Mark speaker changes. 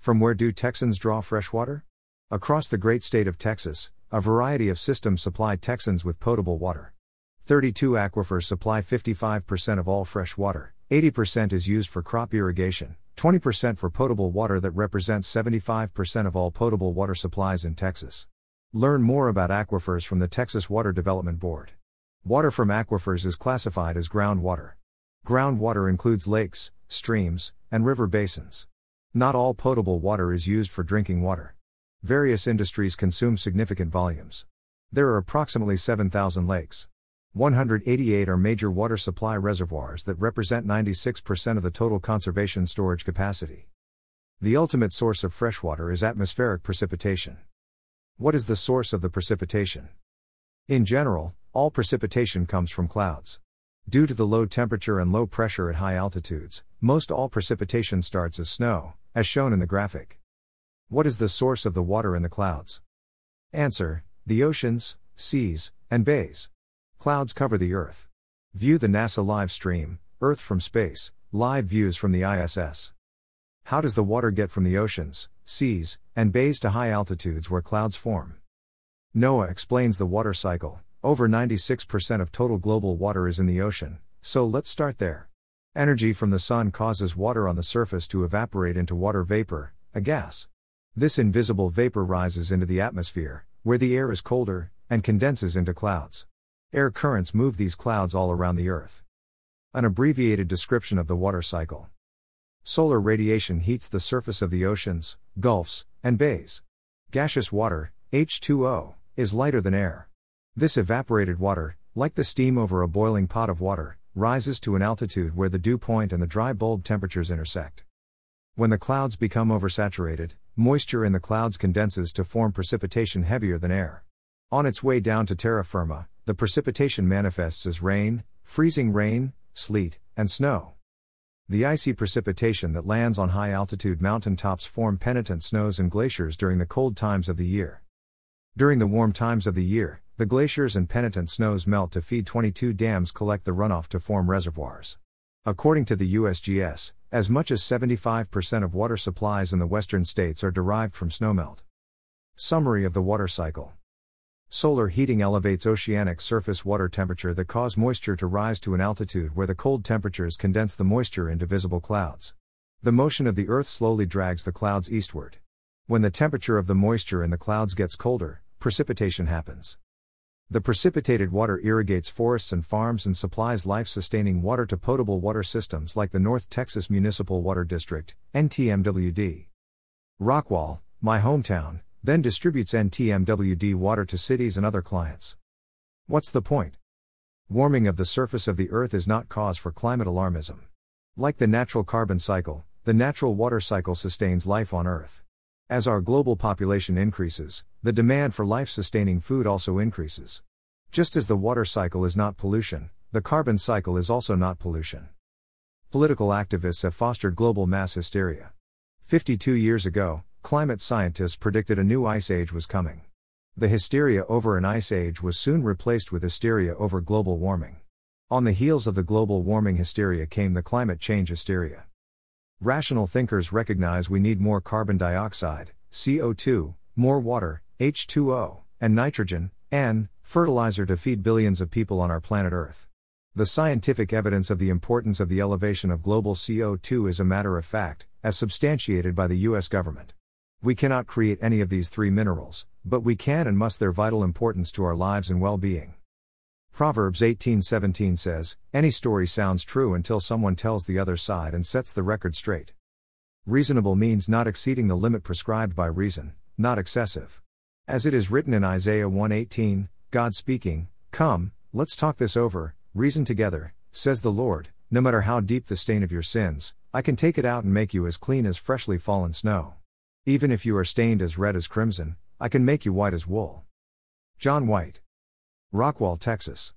Speaker 1: From where do Texans draw fresh water? Across the great state of Texas, a variety of systems supply Texans with potable water. 32 aquifers supply 55% of all fresh water, 80% is used for crop irrigation, 20% for potable water that represents 75% of all potable water supplies in Texas. Learn more about aquifers from the Texas Water Development Board. Water from aquifers is classified as groundwater. Groundwater includes lakes, streams, and river basins. Not all potable water is used for drinking water. Various industries consume significant volumes. There are approximately 7,000 lakes. 188 are major water supply reservoirs that represent 96% of the total conservation storage capacity. The ultimate source of freshwater is atmospheric precipitation. What is the source of the precipitation? In general, all precipitation comes from clouds. Due to the low temperature and low pressure at high altitudes, most all precipitation starts as snow, as shown in the graphic. What is the source of the water in the clouds? Answer The oceans, seas, and bays. Clouds cover the Earth. View the NASA live stream, Earth from Space, live views from the ISS. How does the water get from the oceans, seas, and bays to high altitudes where clouds form. NOAA explains the water cycle. Over 96% of total global water is in the ocean, so let's start there. Energy from the sun causes water on the surface to evaporate into water vapor, a gas. This invisible vapor rises into the atmosphere, where the air is colder, and condenses into clouds. Air currents move these clouds all around the Earth. An abbreviated description of the water cycle. Solar radiation heats the surface of the oceans, gulfs, and bays. Gaseous water, H2O, is lighter than air. This evaporated water, like the steam over a boiling pot of water, rises to an altitude where the dew point and the dry bulb temperatures intersect. When the clouds become oversaturated, moisture in the clouds condenses to form precipitation heavier than air. On its way down to terra firma, the precipitation manifests as rain, freezing rain, sleet, and snow. The icy precipitation that lands on high altitude mountain tops form penitent snows and glaciers during the cold times of the year. During the warm times of the year, the glaciers and penitent snows melt to feed 22 dams collect the runoff to form reservoirs. According to the USGS, as much as 75% of water supplies in the western states are derived from snowmelt. Summary of the water cycle Solar heating elevates oceanic surface water temperature that cause moisture to rise to an altitude where the cold temperatures condense the moisture into visible clouds. The motion of the Earth slowly drags the clouds eastward. When the temperature of the moisture in the clouds gets colder, precipitation happens. The precipitated water irrigates forests and farms and supplies life sustaining water to potable water systems like the North Texas Municipal Water District, NTMWD. Rockwall, my hometown, then distributes NTMWD water to cities and other clients. What's the point? Warming of the surface of the Earth is not cause for climate alarmism. Like the natural carbon cycle, the natural water cycle sustains life on Earth. As our global population increases, the demand for life sustaining food also increases. Just as the water cycle is not pollution, the carbon cycle is also not pollution. Political activists have fostered global mass hysteria. 52 years ago, climate scientists predicted a new ice age was coming. The hysteria over an ice age was soon replaced with hysteria over global warming. On the heels of the global warming hysteria came the climate change hysteria. Rational thinkers recognize we need more carbon dioxide, CO2, more water, H2O, and nitrogen, N, fertilizer to feed billions of people on our planet Earth. The scientific evidence of the importance of the elevation of global CO2 is a matter of fact, as substantiated by the US government. We cannot create any of these three minerals, but we can and must their vital importance to our lives and well-being. Proverbs 18:17 says, "Any story sounds true until someone tells the other side and sets the record straight." Reasonable means not exceeding the limit prescribed by reason, not excessive. As it is written in Isaiah 1:18, God speaking, "Come, let's talk this over, reason together," says the Lord, no matter how deep the stain of your sins, I can take it out and make you as clean as freshly fallen snow. Even if you are stained as red as crimson, I can make you white as wool. John White. Rockwall, Texas.